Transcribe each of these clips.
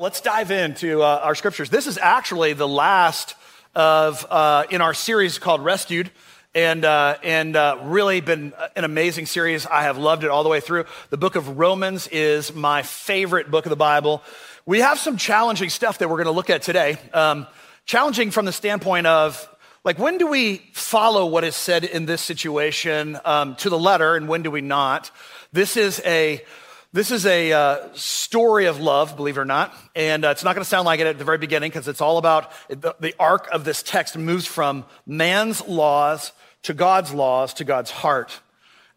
Let's dive into uh, our scriptures. This is actually the last of uh, in our series called Rescued, and uh, and uh, really been an amazing series. I have loved it all the way through. The book of Romans is my favorite book of the Bible. We have some challenging stuff that we're going to look at today. Um, challenging from the standpoint of like when do we follow what is said in this situation um, to the letter, and when do we not? This is a this is a uh, story of love, believe it or not. And uh, it's not going to sound like it at the very beginning because it's all about the, the arc of this text moves from man's laws to God's laws to God's heart.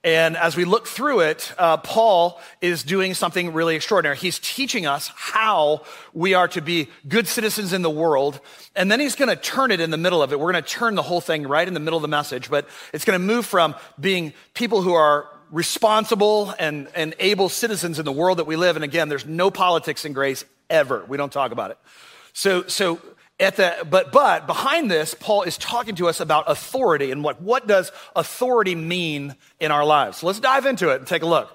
And as we look through it, uh, Paul is doing something really extraordinary. He's teaching us how we are to be good citizens in the world. And then he's going to turn it in the middle of it. We're going to turn the whole thing right in the middle of the message, but it's going to move from being people who are responsible and, and able citizens in the world that we live in. Again, there's no politics in grace ever. We don't talk about it. So, so at the, but, but behind this, Paul is talking to us about authority and what, what does authority mean in our lives. So let's dive into it and take a look.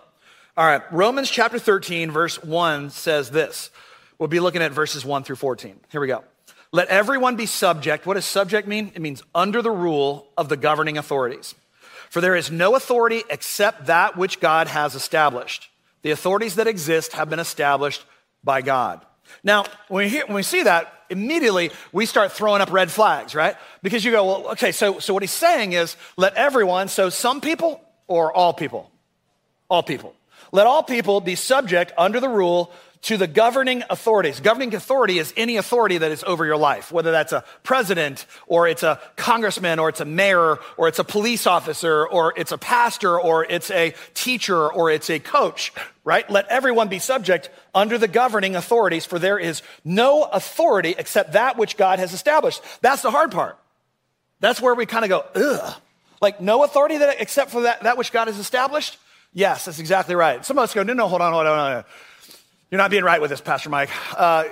All right, Romans chapter 13, verse 1 says this. We'll be looking at verses 1 through 14. Here we go. Let everyone be subject. What does subject mean? It means under the rule of the governing authorities. For there is no authority except that which God has established. The authorities that exist have been established by God. Now, when we, hear, when we see that, immediately we start throwing up red flags, right? Because you go, well, okay, so, so what he's saying is let everyone, so some people or all people? All people. Let all people be subject under the rule to the governing authorities. Governing authority is any authority that is over your life, whether that's a president or it's a congressman or it's a mayor or it's a police officer or it's a pastor or it's a teacher or it's a coach, right? Let everyone be subject under the governing authorities, for there is no authority except that which God has established. That's the hard part. That's where we kind of go, ugh. Like no authority that, except for that, that which God has established? Yes, that's exactly right. Some of us go, no, no, hold on, hold on, hold on. You're not being right with this, Pastor Mike. Uh,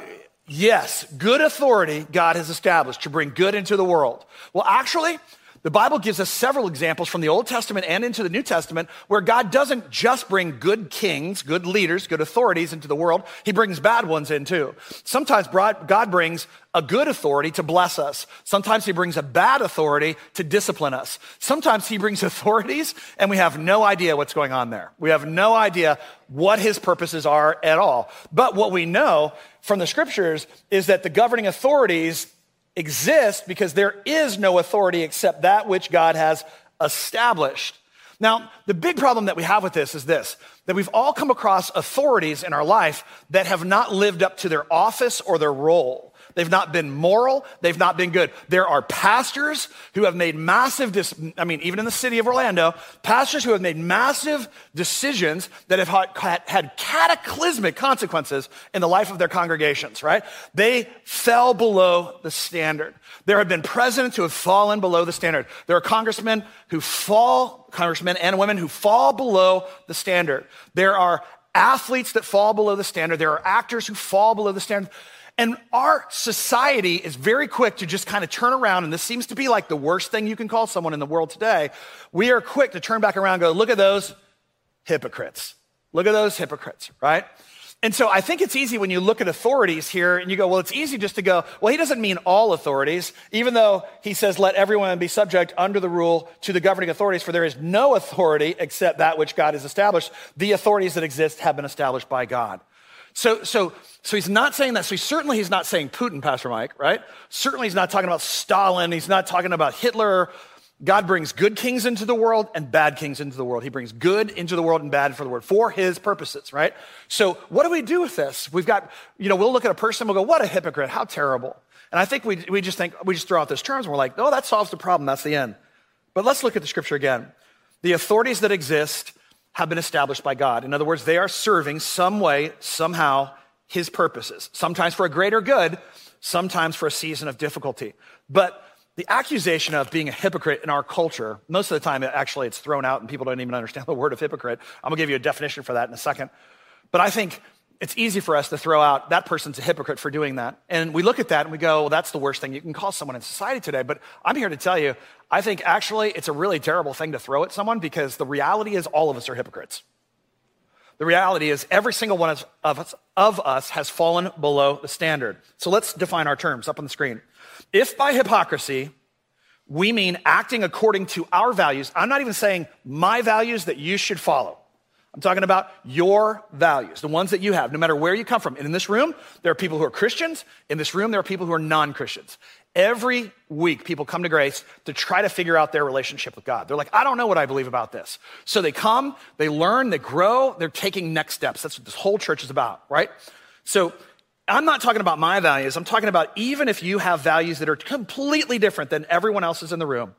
yes, good authority God has established to bring good into the world. Well, actually, the Bible gives us several examples from the Old Testament and into the New Testament where God doesn't just bring good kings, good leaders, good authorities into the world, He brings bad ones in too. Sometimes God brings a good authority to bless us. Sometimes He brings a bad authority to discipline us. Sometimes He brings authorities and we have no idea what's going on there. We have no idea what His purposes are at all. But what we know from the scriptures is that the governing authorities exist because there is no authority except that which God has established. Now, the big problem that we have with this is this that we've all come across authorities in our life that have not lived up to their office or their role. They've not been moral. They've not been good. There are pastors who have made massive, dis- I mean, even in the city of Orlando, pastors who have made massive decisions that have had cataclysmic consequences in the life of their congregations, right? They fell below the standard. There have been presidents who have fallen below the standard. There are congressmen who fall, congressmen and women who fall below the standard. There are athletes that fall below the standard. There are actors who fall below the standard. And our society is very quick to just kind of turn around, and this seems to be like the worst thing you can call someone in the world today. We are quick to turn back around and go, look at those hypocrites. Look at those hypocrites, right? And so I think it's easy when you look at authorities here and you go, well, it's easy just to go, well, he doesn't mean all authorities, even though he says, let everyone be subject under the rule to the governing authorities, for there is no authority except that which God has established. The authorities that exist have been established by God. So, so, so he's not saying that. So he, certainly he's not saying Putin, Pastor Mike, right? Certainly he's not talking about Stalin. He's not talking about Hitler. God brings good kings into the world and bad kings into the world. He brings good into the world and bad for the world for his purposes, right? So what do we do with this? We've got, you know, we'll look at a person, we'll go, what a hypocrite, how terrible. And I think we, we just think, we just throw out those terms and we're like, oh, that solves the problem, that's the end. But let's look at the scripture again. The authorities that exist have been established by God. In other words, they are serving some way, somehow, his purposes, sometimes for a greater good, sometimes for a season of difficulty. But the accusation of being a hypocrite in our culture, most of the time, actually, it's thrown out and people don't even understand the word of hypocrite. I'm gonna give you a definition for that in a second. But I think it's easy for us to throw out that person's a hypocrite for doing that. And we look at that and we go, well, that's the worst thing you can call someone in society today. But I'm here to tell you, I think actually it's a really terrible thing to throw at someone because the reality is all of us are hypocrites. The reality is every single one of us, of us has fallen below the standard. So let's define our terms up on the screen. If by hypocrisy, we mean acting according to our values, I'm not even saying my values that you should follow. I'm talking about your values, the ones that you have, no matter where you come from. And in this room, there are people who are Christians. In this room, there are people who are non Christians. Every week, people come to grace to try to figure out their relationship with God. They're like, I don't know what I believe about this. So they come, they learn, they grow, they're taking next steps. That's what this whole church is about, right? So I'm not talking about my values. I'm talking about even if you have values that are completely different than everyone else's in the room,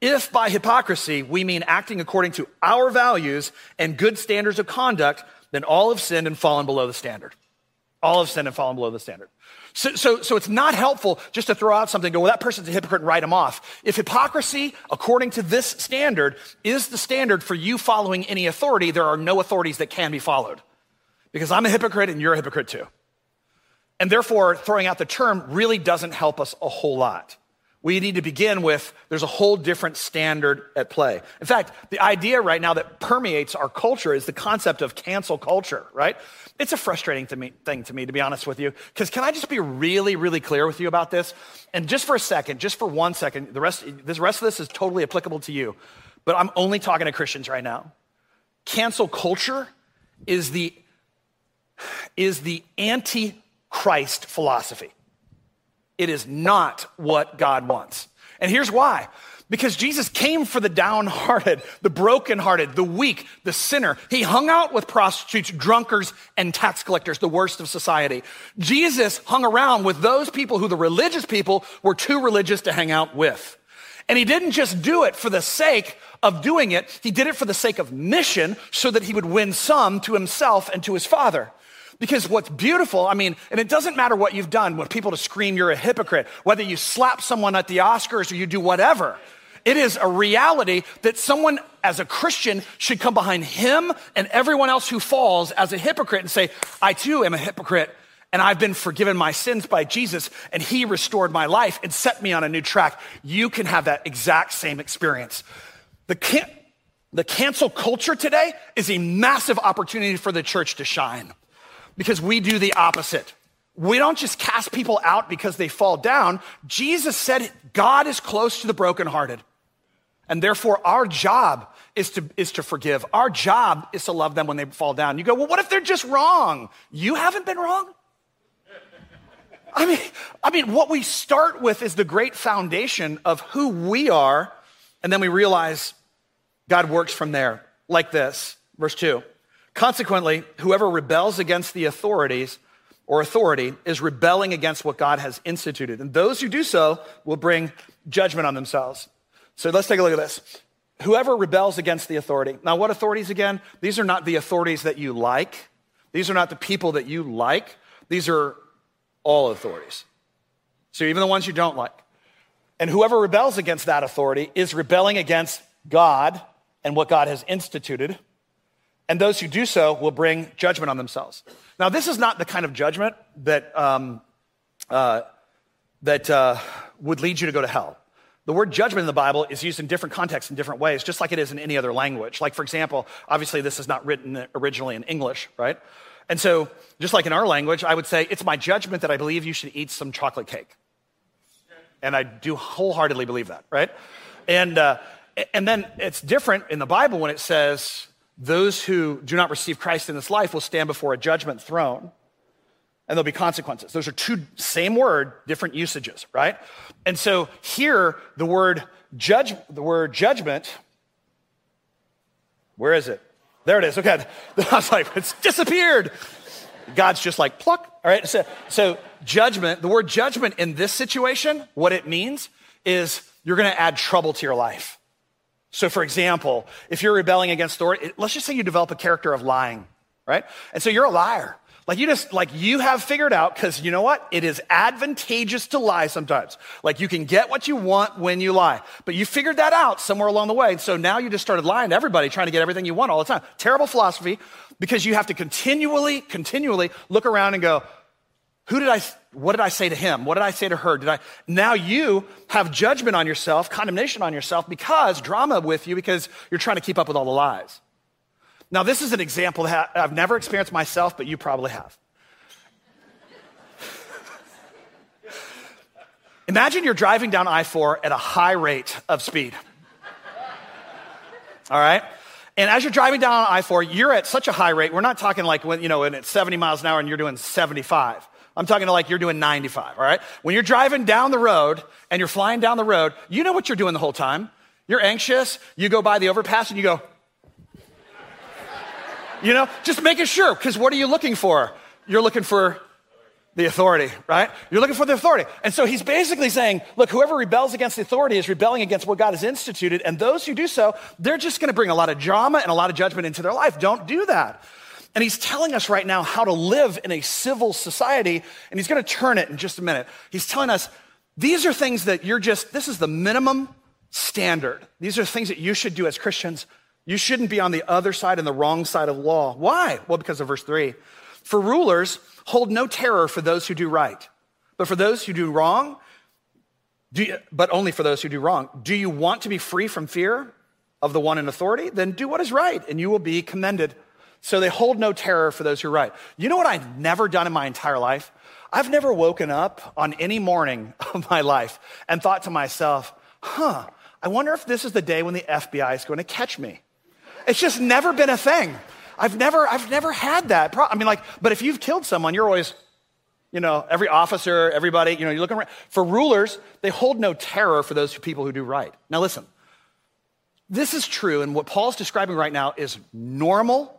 if by hypocrisy we mean acting according to our values and good standards of conduct, then all have sinned and fallen below the standard. All have sinned and fallen below the standard. So, so, so it's not helpful just to throw out something, go, well, that person's a hypocrite and write them off. If hypocrisy, according to this standard, is the standard for you following any authority, there are no authorities that can be followed. Because I'm a hypocrite and you're a hypocrite too. And therefore, throwing out the term really doesn't help us a whole lot we need to begin with there's a whole different standard at play. In fact, the idea right now that permeates our culture is the concept of cancel culture, right? It's a frustrating to me, thing to me, to be honest with you. Because can I just be really, really clear with you about this? And just for a second, just for one second, the rest, the rest of this is totally applicable to you, but I'm only talking to Christians right now. Cancel culture is the, is the anti Christ philosophy. It is not what God wants. And here's why. Because Jesus came for the downhearted, the brokenhearted, the weak, the sinner. He hung out with prostitutes, drunkards, and tax collectors, the worst of society. Jesus hung around with those people who the religious people were too religious to hang out with. And he didn't just do it for the sake of doing it, he did it for the sake of mission so that he would win some to himself and to his father. Because what's beautiful, I mean, and it doesn't matter what you've done, when people to scream you're a hypocrite, whether you slap someone at the Oscars or you do whatever. It is a reality that someone as a Christian should come behind him and everyone else who falls as a hypocrite and say, I too am a hypocrite and I've been forgiven my sins by Jesus and he restored my life and set me on a new track. You can have that exact same experience. The, can- the cancel culture today is a massive opportunity for the church to shine because we do the opposite. We don't just cast people out because they fall down. Jesus said God is close to the brokenhearted. And therefore, our job is to, is to forgive. Our job is to love them when they fall down. You go, well, what if they're just wrong? You haven't been wrong? I mean, I mean, what we start with is the great foundation of who we are, and then we realize God works from there, like this. Verse 2. Consequently, whoever rebels against the authorities or authority is rebelling against what God has instituted. And those who do so will bring judgment on themselves. So let's take a look at this. Whoever rebels against the authority. Now, what authorities again? These are not the authorities that you like. These are not the people that you like. These are all authorities. So even the ones you don't like. And whoever rebels against that authority is rebelling against God and what God has instituted and those who do so will bring judgment on themselves. Now, this is not the kind of judgment that, um, uh, that uh, would lead you to go to hell. The word judgment in the Bible is used in different contexts in different ways, just like it is in any other language. Like, for example, obviously, this is not written originally in English, right? And so, just like in our language, I would say, it's my judgment that I believe you should eat some chocolate cake. And I do wholeheartedly believe that, right? And, uh, and then it's different in the Bible when it says, those who do not receive Christ in this life will stand before a judgment throne and there'll be consequences. Those are two same word, different usages, right? And so here the word judge the word judgment where is it? There it is. Okay. I was like, it's disappeared. God's just like pluck. All right. So, so judgment, the word judgment in this situation, what it means is you're going to add trouble to your life. So, for example, if you're rebelling against authority, let's just say you develop a character of lying, right? And so you're a liar. Like you just, like you have figured out, because you know what? It is advantageous to lie sometimes. Like you can get what you want when you lie. But you figured that out somewhere along the way. And so now you just started lying to everybody, trying to get everything you want all the time. Terrible philosophy, because you have to continually, continually look around and go, who did I, what did I say to him? What did I say to her? Did I, now you have judgment on yourself, condemnation on yourself because drama with you because you're trying to keep up with all the lies. Now, this is an example that I've never experienced myself, but you probably have. Imagine you're driving down I 4 at a high rate of speed. All right? And as you're driving down I 4, you're at such a high rate. We're not talking like when, you know, when it's 70 miles an hour and you're doing 75. I'm talking to like you're doing 95, all right? When you're driving down the road and you're flying down the road, you know what you're doing the whole time. You're anxious. You go by the overpass and you go, you know, just making sure, because what are you looking for? You're looking for the authority, right? You're looking for the authority. And so he's basically saying, look, whoever rebels against the authority is rebelling against what God has instituted. And those who do so, they're just going to bring a lot of drama and a lot of judgment into their life. Don't do that. And he's telling us right now how to live in a civil society. And he's going to turn it in just a minute. He's telling us these are things that you're just, this is the minimum standard. These are things that you should do as Christians. You shouldn't be on the other side and the wrong side of law. Why? Well, because of verse three. For rulers, hold no terror for those who do right, but for those who do wrong, do you, but only for those who do wrong. Do you want to be free from fear of the one in authority? Then do what is right, and you will be commended. So they hold no terror for those who write. You know what I've never done in my entire life? I've never woken up on any morning of my life and thought to myself, huh, I wonder if this is the day when the FBI is going to catch me. It's just never been a thing. I've never, I've never had that. I mean, like, but if you've killed someone, you're always, you know, every officer, everybody, you know, you're looking around. For rulers, they hold no terror for those people who do right. Now, listen, this is true, and what Paul's describing right now is normal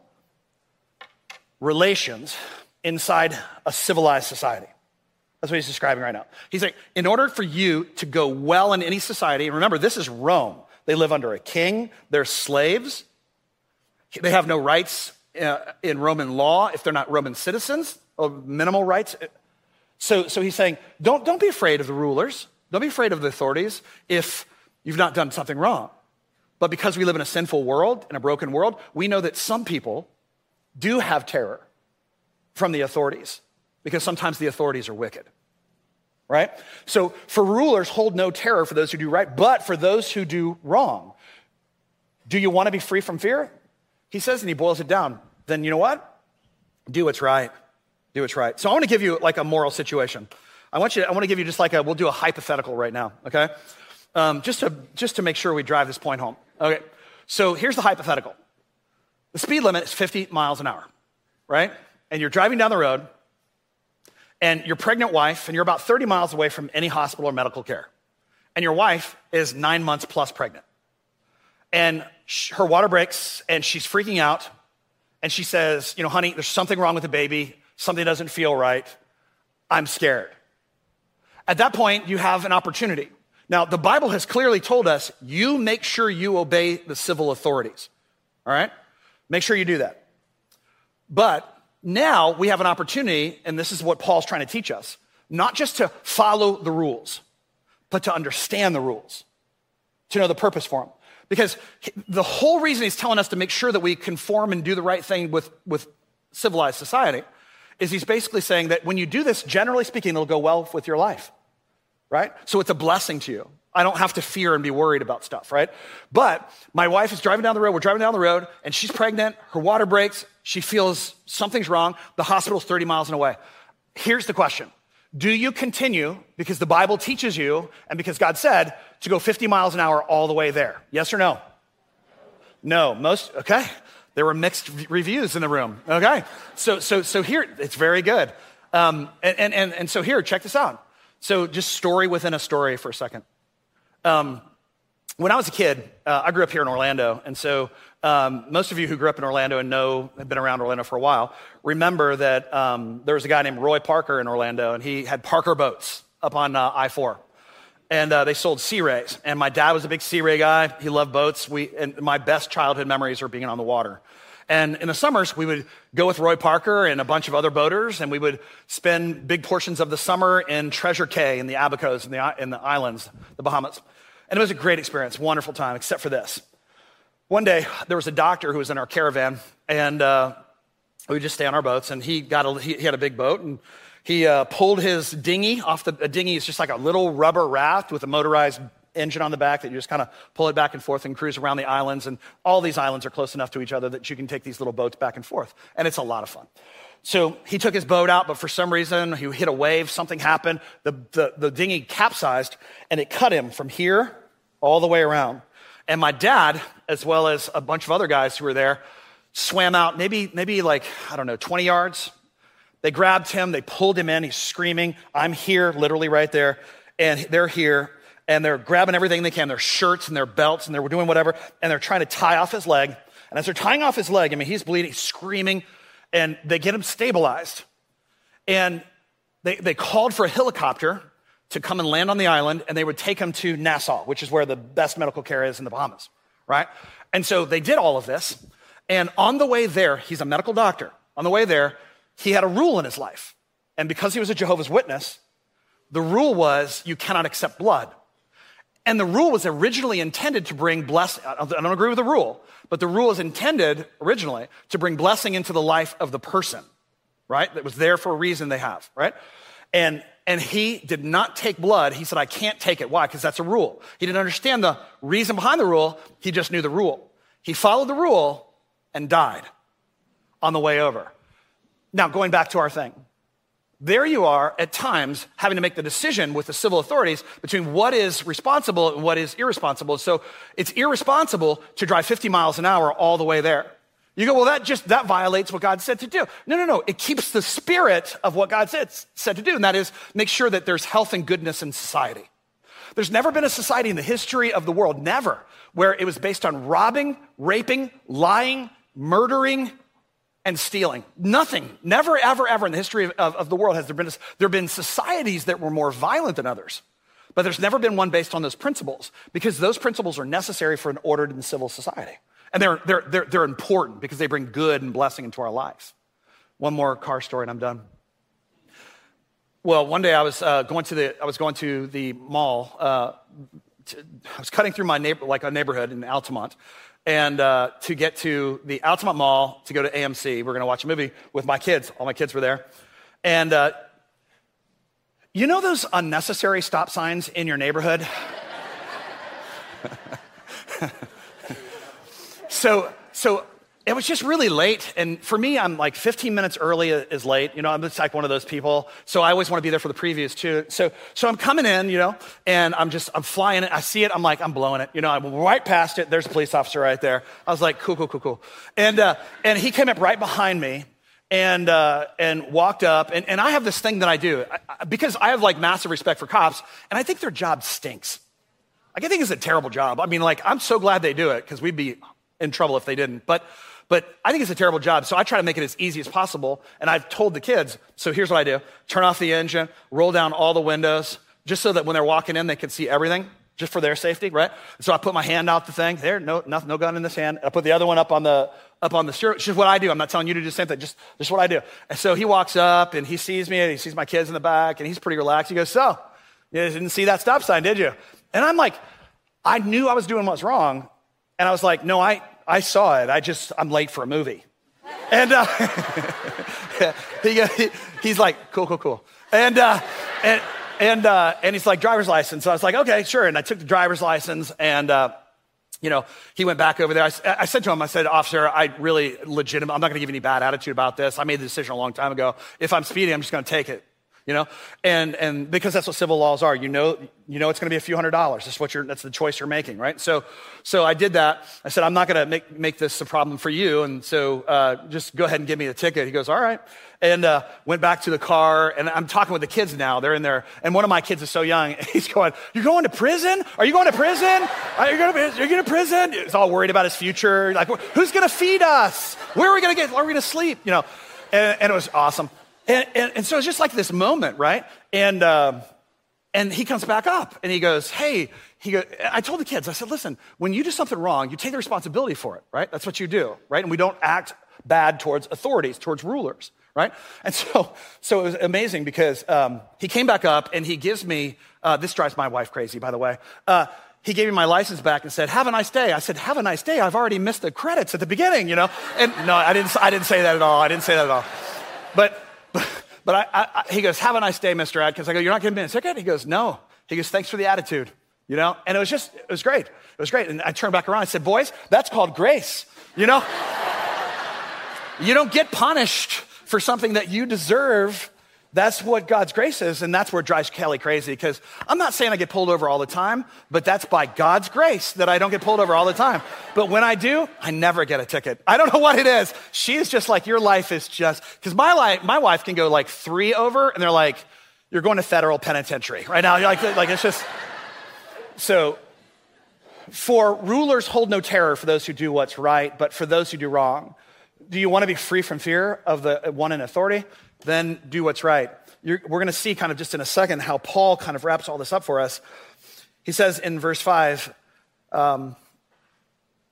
relations inside a civilized society. That's what he's describing right now. He's like, in order for you to go well in any society, and remember, this is Rome. They live under a king, they're slaves, they have no rights uh, in Roman law if they're not Roman citizens, or minimal rights. So, so he's saying, don't, don't be afraid of the rulers, don't be afraid of the authorities if you've not done something wrong. But because we live in a sinful world, in a broken world, we know that some people do have terror from the authorities because sometimes the authorities are wicked. Right? So for rulers, hold no terror for those who do right, but for those who do wrong. Do you want to be free from fear? He says, and he boils it down. Then you know what? Do what's right. Do what's right. So I want to give you like a moral situation. I want you. To, I want to give you just like a. We'll do a hypothetical right now. Okay. Um, just to just to make sure we drive this point home. Okay. So here's the hypothetical. The speed limit is 50 miles an hour, right? And you're driving down the road and your pregnant wife, and you're about 30 miles away from any hospital or medical care. And your wife is nine months plus pregnant. And her water breaks, and she's freaking out. And she says, You know, honey, there's something wrong with the baby. Something doesn't feel right. I'm scared. At that point, you have an opportunity. Now, the Bible has clearly told us you make sure you obey the civil authorities. All right? Make sure you do that. But now we have an opportunity, and this is what Paul's trying to teach us not just to follow the rules, but to understand the rules, to know the purpose for them. Because the whole reason he's telling us to make sure that we conform and do the right thing with, with civilized society is he's basically saying that when you do this, generally speaking, it'll go well with your life, right? So it's a blessing to you. I don't have to fear and be worried about stuff, right? But my wife is driving down the road. We're driving down the road, and she's pregnant. Her water breaks. She feels something's wrong. The hospital's 30 miles away. Here's the question Do you continue, because the Bible teaches you, and because God said, to go 50 miles an hour all the way there? Yes or no? No. Most, okay. There were mixed reviews in the room. Okay. So, so, so here, it's very good. Um, and, and, and so here, check this out. So just story within a story for a second. Um, when I was a kid, uh, I grew up here in Orlando, and so um, most of you who grew up in Orlando and know have been around Orlando for a while remember that um, there was a guy named Roy Parker in Orlando, and he had Parker boats up on uh, I four, and uh, they sold Sea Rays. And my dad was a big Sea Ray guy; he loved boats. We and my best childhood memories are being on the water. And in the summers, we would go with Roy Parker and a bunch of other boaters, and we would spend big portions of the summer in Treasure Cay in the Abacos in the, in the islands, the Bahamas. And it was a great experience, wonderful time, except for this. One day, there was a doctor who was in our caravan, and uh, we would just stay on our boats, and he, got a, he, he had a big boat, and he uh, pulled his dinghy off the a dinghy is just like a little rubber raft with a motorized engine on the back that you just kind of pull it back and forth and cruise around the islands. And all these islands are close enough to each other that you can take these little boats back and forth. And it's a lot of fun. So he took his boat out, but for some reason he hit a wave, something happened. The, the, the dinghy capsized and it cut him from here all the way around. And my dad, as well as a bunch of other guys who were there, swam out maybe, maybe like, I don't know, 20 yards. They grabbed him, they pulled him in, he's screaming, I'm here, literally right there. And they're here, and they're grabbing everything they can, their shirts and their belts, and they're doing whatever, and they're trying to tie off his leg. And as they're tying off his leg, I mean, he's bleeding, he's screaming, and they get him stabilized. And they, they called for a helicopter to come and land on the island, and they would take him to Nassau, which is where the best medical care is in the Bahamas, right? And so they did all of this. And on the way there, he's a medical doctor. On the way there, he had a rule in his life. And because he was a Jehovah's Witness, the rule was you cannot accept blood. And the rule was originally intended to bring blessing. I don't agree with the rule, but the rule was intended originally to bring blessing into the life of the person, right? That was there for a reason they have, right? And, and he did not take blood. He said, I can't take it. Why? Because that's a rule. He didn't understand the reason behind the rule. He just knew the rule. He followed the rule and died on the way over. Now, going back to our thing. There you are at times having to make the decision with the civil authorities between what is responsible and what is irresponsible. So it's irresponsible to drive 50 miles an hour all the way there. You go, well, that just, that violates what God said to do. No, no, no. It keeps the spirit of what God said, said to do. And that is make sure that there's health and goodness in society. There's never been a society in the history of the world, never, where it was based on robbing, raping, lying, murdering, and stealing. Nothing, never, ever, ever in the history of, of, of the world has there been, there been societies that were more violent than others. But there's never been one based on those principles because those principles are necessary for an ordered and civil society. And they're, they're, they're, they're important because they bring good and blessing into our lives. One more car story and I'm done. Well, one day I was, uh, going, to the, I was going to the mall. Uh, to, I was cutting through my neighbor, like a neighborhood in Altamonte, and uh, to get to the Altamonte Mall to go to AMC. We're going to watch a movie with my kids. All my kids were there. And uh, you know those unnecessary stop signs in your neighborhood? so, so it was just really late. And for me, I'm like 15 minutes early is late. You know, I'm just like one of those people. So I always want to be there for the previews too. So, so I'm coming in, you know, and I'm just, I'm flying it. I see it. I'm like, I'm blowing it. You know, I'm right past it. There's a police officer right there. I was like, cool, cool, cool, cool. And, uh, and he came up right behind me and, uh, and walked up. And, and I have this thing that I do I, because I have like massive respect for cops and I think their job stinks. Like, I think it's a terrible job. I mean, like, I'm so glad they do it because we'd be in trouble if they didn't. But, but I think it's a terrible job, so I try to make it as easy as possible. And I've told the kids, so here's what I do turn off the engine, roll down all the windows, just so that when they're walking in, they can see everything, just for their safety, right? So I put my hand out the thing, there, no, no, no gun in this hand. I put the other one up on the, up on the steering. It's just what I do. I'm not telling you to do the same thing, just, just what I do. And so he walks up and he sees me and he sees my kids in the back and he's pretty relaxed. He goes, So, you didn't see that stop sign, did you? And I'm like, I knew I was doing what's wrong. And I was like, No, I, I saw it. I just, I'm late for a movie. And uh, he, he's like, cool, cool, cool. And, uh, and, and, uh, and he's like, driver's license. So I was like, okay, sure. And I took the driver's license and, uh, you know, he went back over there. I, I, said to him, I said, officer, I really legitimate, I'm not going to give any bad attitude about this. I made the decision a long time ago. If I'm speeding, I'm just going to take it you know? And and because that's what civil laws are you know you know it's going to be a few hundred dollars. That's what you're that's the choice you're making right? So so i did that. I said i'm not going to make make this a problem for you. And so uh, just go ahead and give me the ticket. He goes all right. And uh, went back to the car and i'm talking with the kids now. They're in there and one of my kids is so young he's going you're going to prison? Are you going to prison? Are you going to you're going to prison? He's all worried about his future like who's going to feed us? Where are we going to get where are we going to sleep? You know? And, and it was awesome and, and, and so it's just like this moment, right? And, uh, and he comes back up and he goes, Hey, he go, I told the kids, I said, listen, when you do something wrong, you take the responsibility for it, right? That's what you do, right? And we don't act bad towards authorities, towards rulers, right? And so, so it was amazing because um, he came back up and he gives me, uh, this drives my wife crazy, by the way. Uh, he gave me my license back and said, "Have a nice day." I said, "Have a nice day." I've already missed the credits at the beginning, you know. And no, I didn't. I didn't say that at all. I didn't say that at all. But but I, I, he goes, Have a nice day, Mr. Adkins. I go, You're not giving me a ticket? He goes, No. He goes, Thanks for the attitude. you know? And it was just, it was great. It was great. And I turned back around. I said, boys, that's called grace, you know? you don't get punished for something that you deserve that's what God's grace is, and that's where it drives Kelly crazy because I'm not saying I get pulled over all the time, but that's by God's grace that I don't get pulled over all the time. But when I do, I never get a ticket. I don't know what it is. She's just like, your life is just, because my, life, my wife can go like three over, and they're like, you're going to federal penitentiary right now. You're like, like, it's just, so for rulers hold no terror for those who do what's right, but for those who do wrong. Do you want to be free from fear of the one in authority? Then do what's right. You're, we're going to see kind of just in a second how Paul kind of wraps all this up for us. He says in verse 5, um,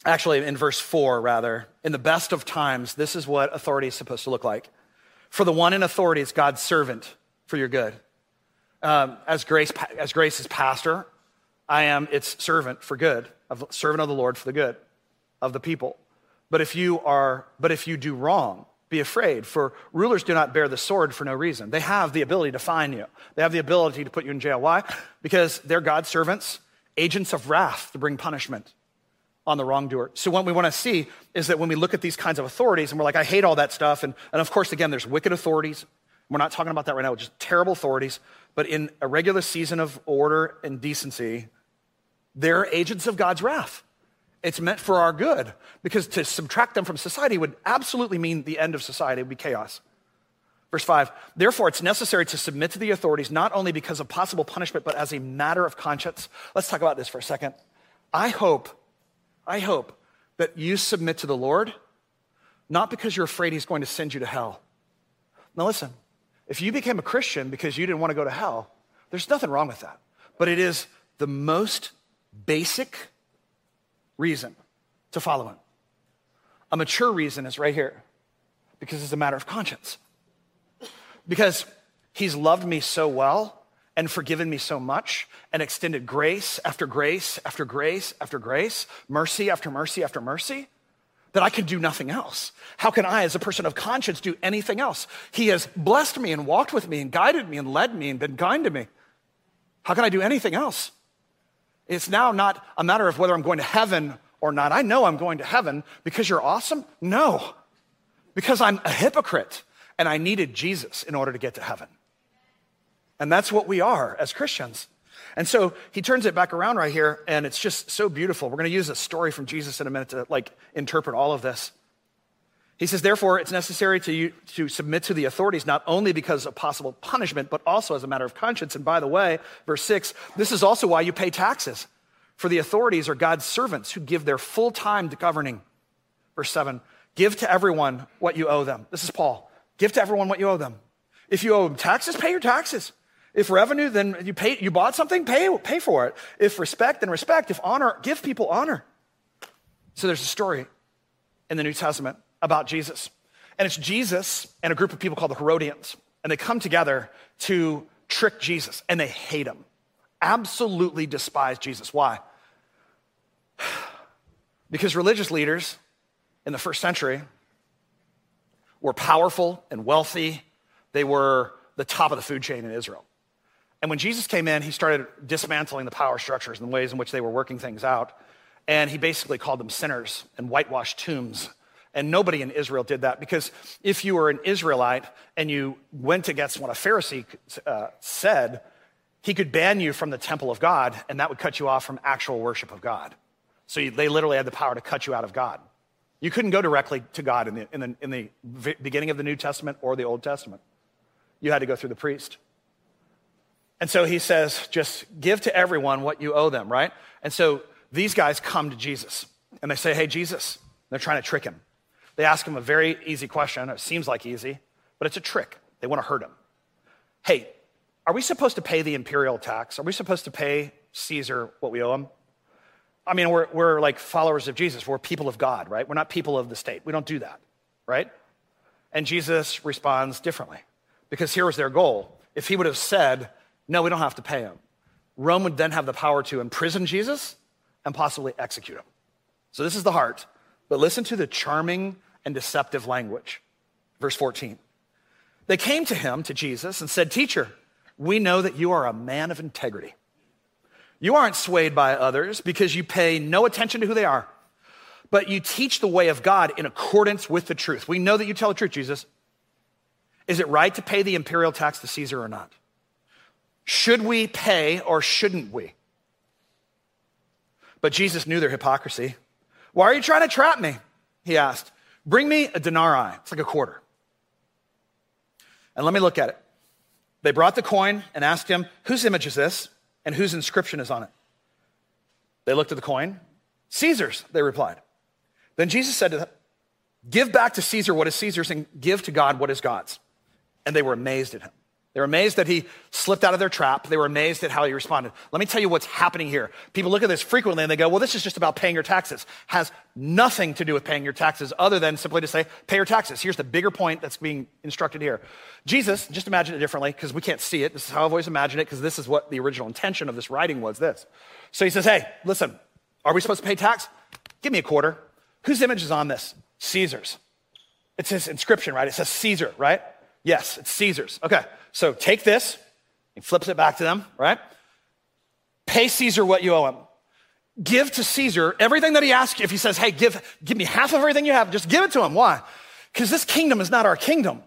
actually in verse 4, rather, in the best of times, this is what authority is supposed to look like. For the one in authority is God's servant for your good. Um, as, grace, as grace is pastor, I am its servant for good, of, servant of the Lord for the good of the people. But if you are, but if you do wrong, be afraid, for rulers do not bear the sword for no reason. They have the ability to fine you, they have the ability to put you in jail. Why? Because they're God's servants, agents of wrath to bring punishment on the wrongdoer. So, what we want to see is that when we look at these kinds of authorities and we're like, I hate all that stuff, and, and of course, again, there's wicked authorities. We're not talking about that right now, just terrible authorities. But in a regular season of order and decency, they're agents of God's wrath. It's meant for our good because to subtract them from society would absolutely mean the end of society, it would be chaos. Verse 5 Therefore, it's necessary to submit to the authorities not only because of possible punishment, but as a matter of conscience. Let's talk about this for a second. I hope, I hope that you submit to the Lord, not because you're afraid he's going to send you to hell. Now, listen, if you became a Christian because you didn't want to go to hell, there's nothing wrong with that. But it is the most basic reason to follow him. A mature reason is right here because it's a matter of conscience. Because he's loved me so well and forgiven me so much and extended grace after grace after grace after grace, mercy after mercy after mercy, that I can do nothing else. How can I, as a person of conscience, do anything else? He has blessed me and walked with me and guided me and led me and been kind to me. How can I do anything else? It's now not a matter of whether I'm going to heaven or not. I know I'm going to heaven because you're awesome. No, because I'm a hypocrite and I needed Jesus in order to get to heaven. And that's what we are as Christians. And so he turns it back around right here, and it's just so beautiful. We're going to use a story from Jesus in a minute to like interpret all of this. He says, therefore, it's necessary to, to submit to the authorities, not only because of possible punishment, but also as a matter of conscience. And by the way, verse six, this is also why you pay taxes. For the authorities are God's servants who give their full time to governing. Verse seven, give to everyone what you owe them. This is Paul. Give to everyone what you owe them. If you owe them taxes, pay your taxes. If revenue, then you pay, you bought something, pay, pay for it. If respect, then respect. If honor, give people honor. So there's a story in the New Testament about Jesus. And it's Jesus and a group of people called the Herodians. And they come together to trick Jesus, and they hate him. Absolutely despise Jesus. Why? Because religious leaders in the first century were powerful and wealthy. They were the top of the food chain in Israel. And when Jesus came in, he started dismantling the power structures and the ways in which they were working things out. And he basically called them sinners and whitewashed tombs and nobody in Israel did that because if you were an Israelite and you went against what a Pharisee uh, said, he could ban you from the temple of God, and that would cut you off from actual worship of God. So you, they literally had the power to cut you out of God. You couldn't go directly to God in the, in, the, in the beginning of the New Testament or the Old Testament. You had to go through the priest. And so he says, just give to everyone what you owe them, right? And so these guys come to Jesus and they say, hey, Jesus, they're trying to trick him. They ask him a very easy question. It seems like easy, but it's a trick. They want to hurt him. Hey, are we supposed to pay the imperial tax? Are we supposed to pay Caesar what we owe him? I mean, we're, we're like followers of Jesus. We're people of God, right? We're not people of the state. We don't do that, right? And Jesus responds differently because here was their goal. If he would have said, no, we don't have to pay him, Rome would then have the power to imprison Jesus and possibly execute him. So this is the heart. But listen to the charming and deceptive language. Verse 14. They came to him, to Jesus, and said, Teacher, we know that you are a man of integrity. You aren't swayed by others because you pay no attention to who they are, but you teach the way of God in accordance with the truth. We know that you tell the truth, Jesus. Is it right to pay the imperial tax to Caesar or not? Should we pay or shouldn't we? But Jesus knew their hypocrisy. Why are you trying to trap me? He asked. Bring me a denarii. It's like a quarter. And let me look at it. They brought the coin and asked him, Whose image is this? And whose inscription is on it? They looked at the coin. Caesar's, they replied. Then Jesus said to them, Give back to Caesar what is Caesar's and give to God what is God's. And they were amazed at him. They were amazed that he slipped out of their trap. They were amazed at how he responded. Let me tell you what's happening here. People look at this frequently and they go, well, this is just about paying your taxes. Has nothing to do with paying your taxes other than simply to say, pay your taxes. Here's the bigger point that's being instructed here. Jesus, just imagine it differently because we can't see it. This is how I've always imagined it because this is what the original intention of this writing was this. So he says, hey, listen, are we supposed to pay tax? Give me a quarter. Whose image is on this? Caesar's. It's his inscription, right? It says Caesar, right? Yes, it's Caesar's. Okay. So take this, he flips it back to them, right? Pay Caesar what you owe him. Give to Caesar everything that he asks you. If he says, hey, give, give me half of everything you have, just give it to him. Why? Because this kingdom is not our kingdom.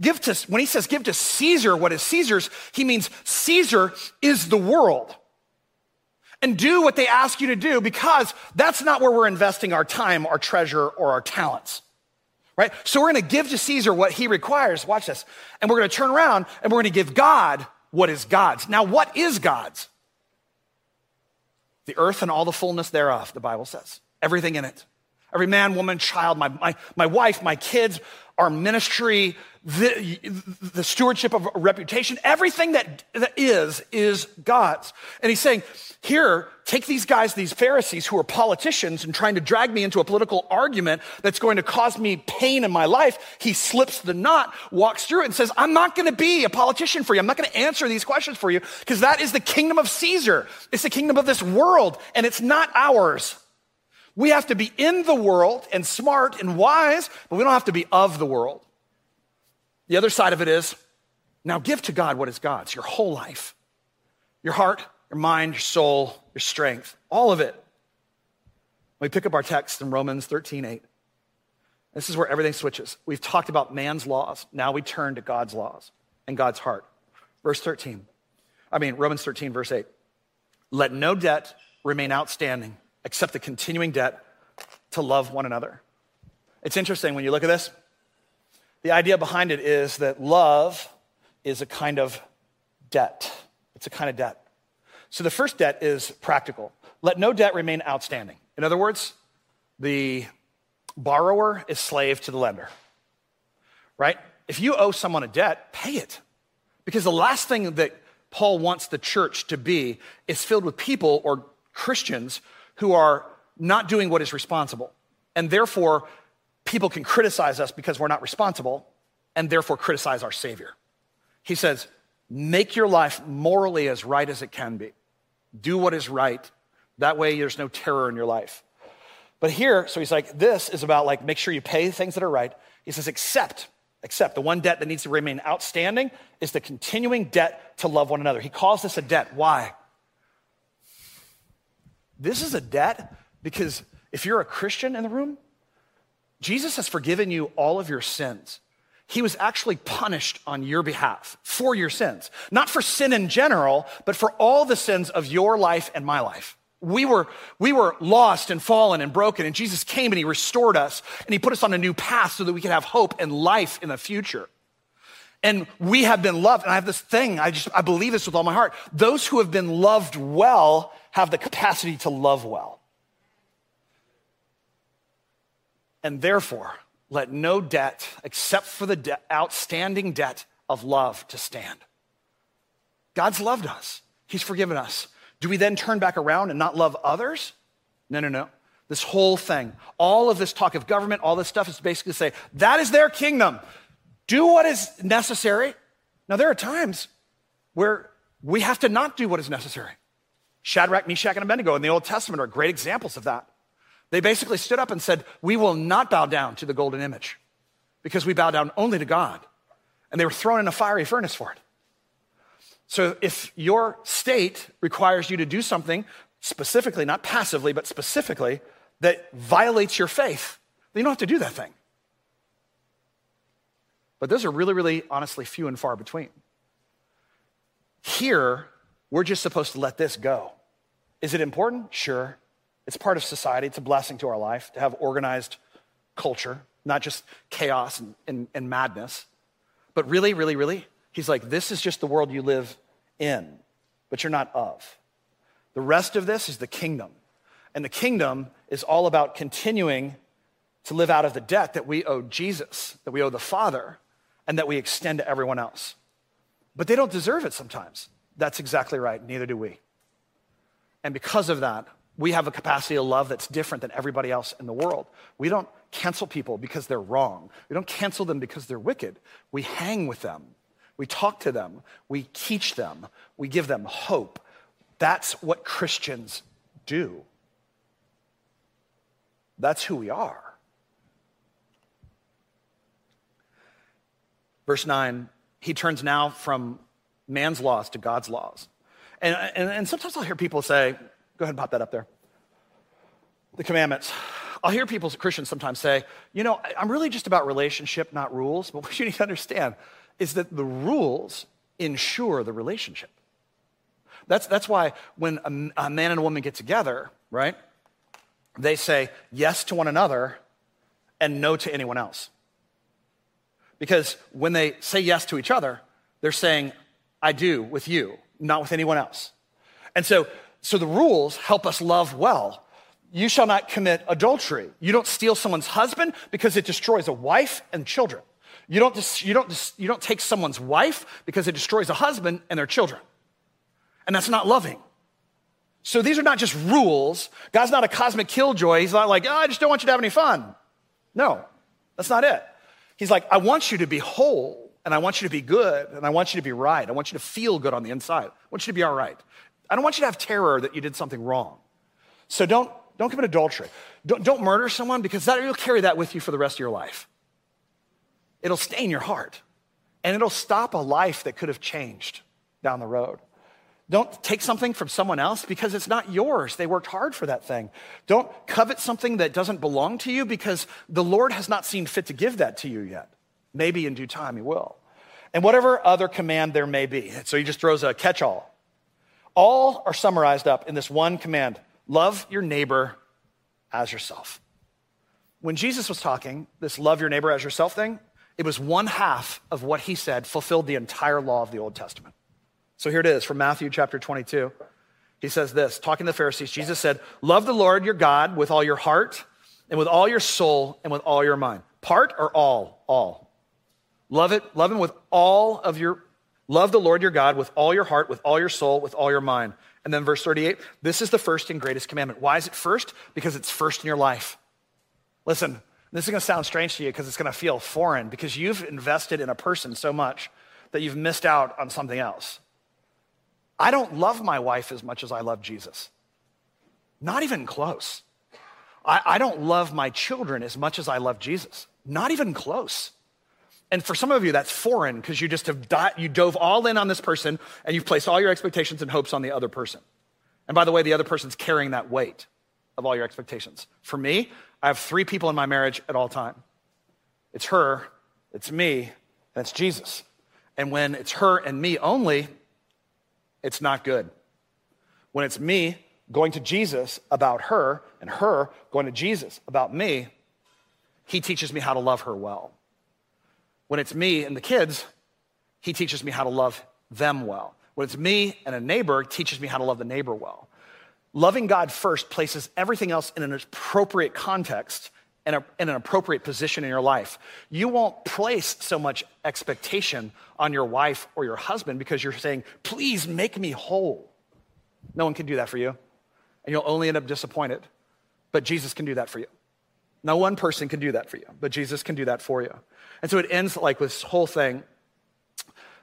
Give to, when he says give to Caesar what is Caesar's, he means Caesar is the world. And do what they ask you to do because that's not where we're investing our time, our treasure, or our talents right? So we're going to give to Caesar what he requires. Watch this. And we're going to turn around and we're going to give God what is God's. Now, what is God's? The earth and all the fullness thereof, the Bible says. Everything in it. Every man, woman, child, my, my, my wife, my kids, our ministry, the, the stewardship of reputation, everything that, that is, is God's. And he's saying, here, take these guys, these Pharisees who are politicians and trying to drag me into a political argument that's going to cause me pain in my life. He slips the knot, walks through it, and says, I'm not going to be a politician for you. I'm not going to answer these questions for you because that is the kingdom of Caesar. It's the kingdom of this world, and it's not ours. We have to be in the world and smart and wise, but we don't have to be of the world. The other side of it is now give to God what is God's, your whole life, your heart, your mind, your soul, your strength, all of it. We pick up our text in Romans 13 8. This is where everything switches. We've talked about man's laws. Now we turn to God's laws and God's heart. Verse 13. I mean, Romans 13, verse 8. Let no debt remain outstanding except the continuing debt to love one another. It's interesting when you look at this. The idea behind it is that love is a kind of debt. It's a kind of debt. So the first debt is practical. Let no debt remain outstanding. In other words, the borrower is slave to the lender, right? If you owe someone a debt, pay it. Because the last thing that Paul wants the church to be is filled with people or Christians who are not doing what is responsible. And therefore, people can criticize us because we're not responsible and therefore criticize our Savior. He says, make your life morally as right as it can be. Do what is right. That way, there's no terror in your life. But here, so he's like, this is about like, make sure you pay things that are right. He says, accept, accept. The one debt that needs to remain outstanding is the continuing debt to love one another. He calls this a debt. Why? This is a debt because if you're a Christian in the room, Jesus has forgiven you all of your sins. He was actually punished on your behalf for your sins. Not for sin in general, but for all the sins of your life and my life. We were, we were lost and fallen and broken, and Jesus came and He restored us and He put us on a new path so that we could have hope and life in the future. And we have been loved. And I have this thing, I just, I believe this with all my heart. Those who have been loved well have the capacity to love well. And therefore, let no debt, except for the de- outstanding debt of love, to stand. God's loved us, He's forgiven us. Do we then turn back around and not love others? No, no, no. This whole thing, all of this talk of government, all this stuff is basically to say, that is their kingdom. Do what is necessary. Now, there are times where we have to not do what is necessary. Shadrach, Meshach, and Abednego in the Old Testament are great examples of that. They basically stood up and said, We will not bow down to the golden image because we bow down only to God. And they were thrown in a fiery furnace for it. So if your state requires you to do something specifically, not passively, but specifically, that violates your faith, then you don't have to do that thing. But those are really, really honestly few and far between. Here, we're just supposed to let this go. Is it important? Sure. It's part of society, it's a blessing to our life to have organized culture, not just chaos and, and, and madness. But really, really, really, he's like, this is just the world you live in, but you're not of. The rest of this is the kingdom. And the kingdom is all about continuing to live out of the debt that we owe Jesus, that we owe the Father, and that we extend to everyone else. But they don't deserve it sometimes. That's exactly right. Neither do we. And because of that, we have a capacity of love that's different than everybody else in the world. We don't cancel people because they're wrong. We don't cancel them because they're wicked. We hang with them. We talk to them. We teach them. We give them hope. That's what Christians do. That's who we are. Verse 9, he turns now from man's laws to God's laws. And, and, and sometimes I'll hear people say, go ahead and pop that up there. The commandments. I'll hear people, Christians, sometimes say, you know, I'm really just about relationship, not rules. But what you need to understand is that the rules ensure the relationship. That's, that's why when a, a man and a woman get together, right, they say yes to one another and no to anyone else. Because when they say yes to each other, they're saying, I do with you, not with anyone else. And so, so the rules help us love well. You shall not commit adultery. You don't steal someone's husband because it destroys a wife and children. You don't, you, don't, you don't take someone's wife because it destroys a husband and their children. And that's not loving. So these are not just rules. God's not a cosmic killjoy. He's not like, oh, I just don't want you to have any fun. No, that's not it. He's like, I want you to be whole, and I want you to be good, and I want you to be right. I want you to feel good on the inside. I want you to be all right. I don't want you to have terror that you did something wrong. So don't, don't commit adultery. Don't, don't murder someone because that, you'll carry that with you for the rest of your life. It'll stain your heart, and it'll stop a life that could have changed down the road. Don't take something from someone else because it's not yours. They worked hard for that thing. Don't covet something that doesn't belong to you because the Lord has not seen fit to give that to you yet. Maybe in due time he will. And whatever other command there may be. So he just throws a catch all. All are summarized up in this one command love your neighbor as yourself. When Jesus was talking, this love your neighbor as yourself thing, it was one half of what he said fulfilled the entire law of the Old Testament. So here it is from Matthew chapter 22. He says this, talking to the Pharisees, Jesus said, Love the Lord your God with all your heart and with all your soul and with all your mind. Part or all? All. Love it, love him with all of your, love the Lord your God with all your heart, with all your soul, with all your mind. And then verse 38, this is the first and greatest commandment. Why is it first? Because it's first in your life. Listen, this is going to sound strange to you because it's going to feel foreign because you've invested in a person so much that you've missed out on something else. I don't love my wife as much as I love Jesus. Not even close. I, I, don't love my children as much as I love Jesus. Not even close. And for some of you, that's foreign because you just have you dove all in on this person and you've placed all your expectations and hopes on the other person. And by the way, the other person's carrying that weight of all your expectations. For me, I have three people in my marriage at all time. It's her, it's me, and it's Jesus. And when it's her and me only, it's not good. When it's me going to Jesus about her and her going to Jesus about me, he teaches me how to love her well. When it's me and the kids, he teaches me how to love them well. When it's me and a neighbor, teaches me how to love the neighbor well. Loving God first places everything else in an appropriate context and, in, an appropriate position in your life. You won't place so much expectation on your wife or your husband because you're saying, please make me whole. No one can do that for you, and you'll only end up disappointed. But Jesus can do that for you. No one person can do that for you, but Jesus can do that for you. And so it ends like this whole thing.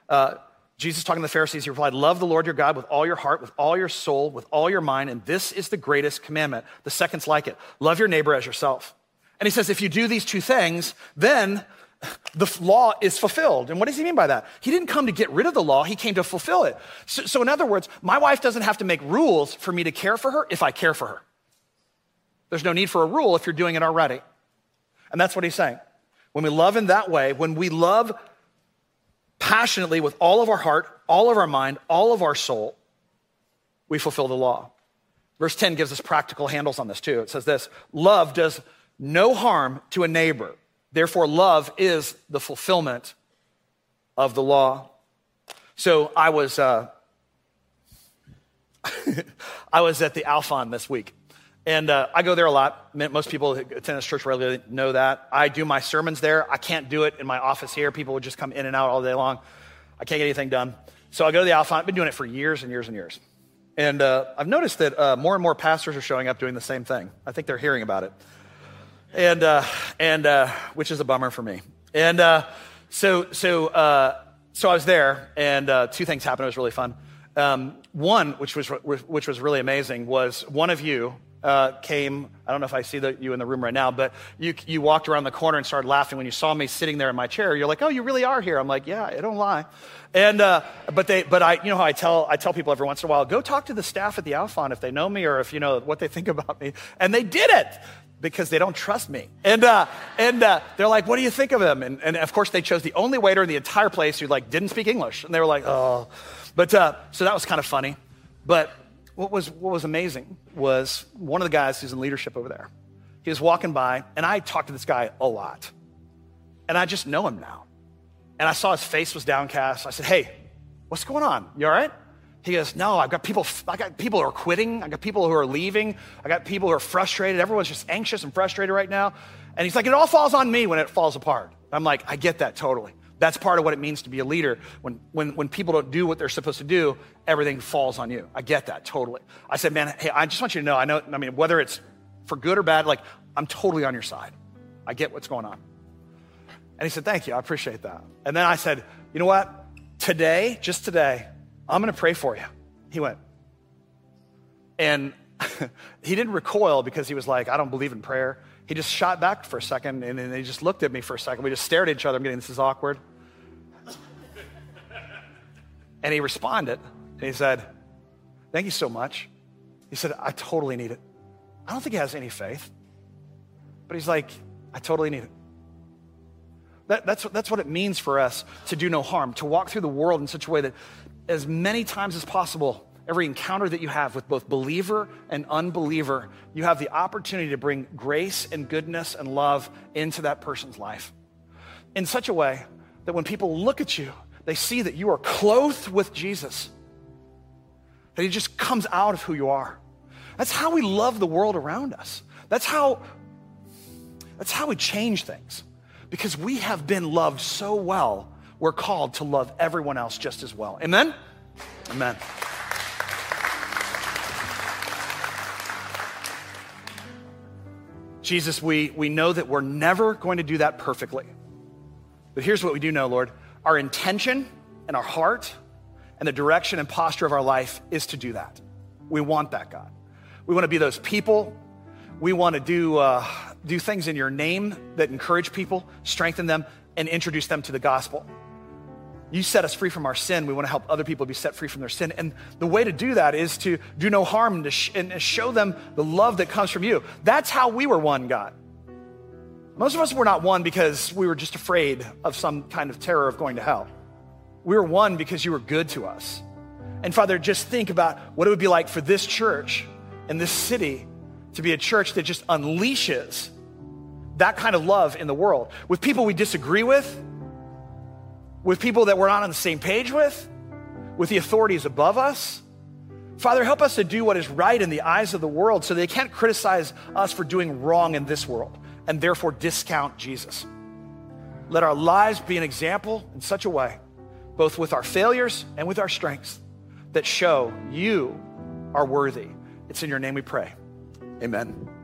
Uh, Jesus talking to the Pharisees, he replied, Love the Lord your God with all your heart, with all your soul, with all your mind, and this is the greatest commandment. The second's like it love your neighbor as yourself. And he says, if you do these two things, then the law is fulfilled. And what does he mean by that? He didn't come to get rid of the law, he came to fulfill it. So, so, in other words, my wife doesn't have to make rules for me to care for her if I care for her. There's no need for a rule if you're doing it already. And that's what he's saying. When we love in that way, when we love passionately with all of our heart, all of our mind, all of our soul, we fulfill the law. Verse 10 gives us practical handles on this too. It says this love does no harm to a neighbor. Therefore, love is the fulfillment of the law. So I was, uh, I was at the Alfond this week. And uh, I go there a lot. Most people who attend this church regularly know that. I do my sermons there. I can't do it in my office here. People would just come in and out all day long. I can't get anything done. So I go to the Alfond. I've been doing it for years and years and years. And uh, I've noticed that uh, more and more pastors are showing up doing the same thing. I think they're hearing about it and uh, and uh, which is a bummer for me. And uh, so so so I was there, and two things happened. It was really fun. Um, one, which was which was really amazing, was one of you uh, came. I don't know if I see the, you in the room right now, but you you walked around the corner and started laughing when you saw me sitting there in my chair. You're like, "Oh, you really are here." I'm like, "Yeah, I don't lie." And uh, but they but I you know how I tell I tell people every once in a while, go talk to the staff at the Alfond if they know me or if you know what they think about me, and they did it because they don't trust me. And, uh, and uh, they're like, what do you think of him? And, and, of course, they chose the only waiter in the entire place who like didn't speak English. And they were like, oh. But uh, so that was kind of funny. But what was, what was amazing was one of the guys who's in leadership over there. He was walking by, and I talked to this guy a lot. And I just know him now. And I saw his face was downcast. I said, hey, what's going on? You all right? He goes, No, I've got people, I got people who are quitting. I got people who are leaving. I got people who are frustrated. Everyone's just anxious and frustrated right now. And he's like, It all falls on me when it falls apart. I'm like, I get that totally. That's part of what it means to be a leader. When, when, when people don't do what they're supposed to do, everything falls on you. I get that totally. I said, Man, hey, I just want you to know, I know, I mean, whether it's for good or bad, like, I'm totally on your side. I get what's going on. And he said, Thank you. I appreciate that. And then I said, You know what? Today, just today, I'm going to pray for you. He went. And he didn't recoil because he was like, I don't believe in prayer. He just shot back for a second and then he just looked at me for a second. We just stared at each other. I'm getting, this is awkward. And he responded and he said, Thank you so much. He said, I totally need it. I don't think he has any faith. But he's like, I totally need it. That, that's, that's what it means for us to do no harm, to walk through the world in such a way that as many times as possible, every encounter that you have with both believer and unbeliever, you have the opportunity to bring grace and goodness and love into that person's life in such a way that when people look at you, they see that you are clothed with Jesus, that he just comes out of who you are. That's how we love the world around us. That's how, that's how we change things because we have been loved so well we're called to love everyone else just as well. Amen? Amen. Jesus, we, we know that we're never going to do that perfectly. But here's what we do know, Lord our intention and our heart and the direction and posture of our life is to do that. We want that, God. We want to be those people. We want to do, uh, do things in your name that encourage people, strengthen them, and introduce them to the gospel. You set us free from our sin. We want to help other people be set free from their sin. And the way to do that is to do no harm and, sh- and show them the love that comes from you. That's how we were won, God. Most of us were not won because we were just afraid of some kind of terror of going to hell. We were won because you were good to us. And Father, just think about what it would be like for this church and this city to be a church that just unleashes that kind of love in the world with people we disagree with with people that we're not on the same page with, with the authorities above us. Father, help us to do what is right in the eyes of the world so they can't criticize us for doing wrong in this world and therefore discount Jesus. Let our lives be an example in such a way, both with our failures and with our strengths, that show you are worthy. It's in your name we pray. Amen.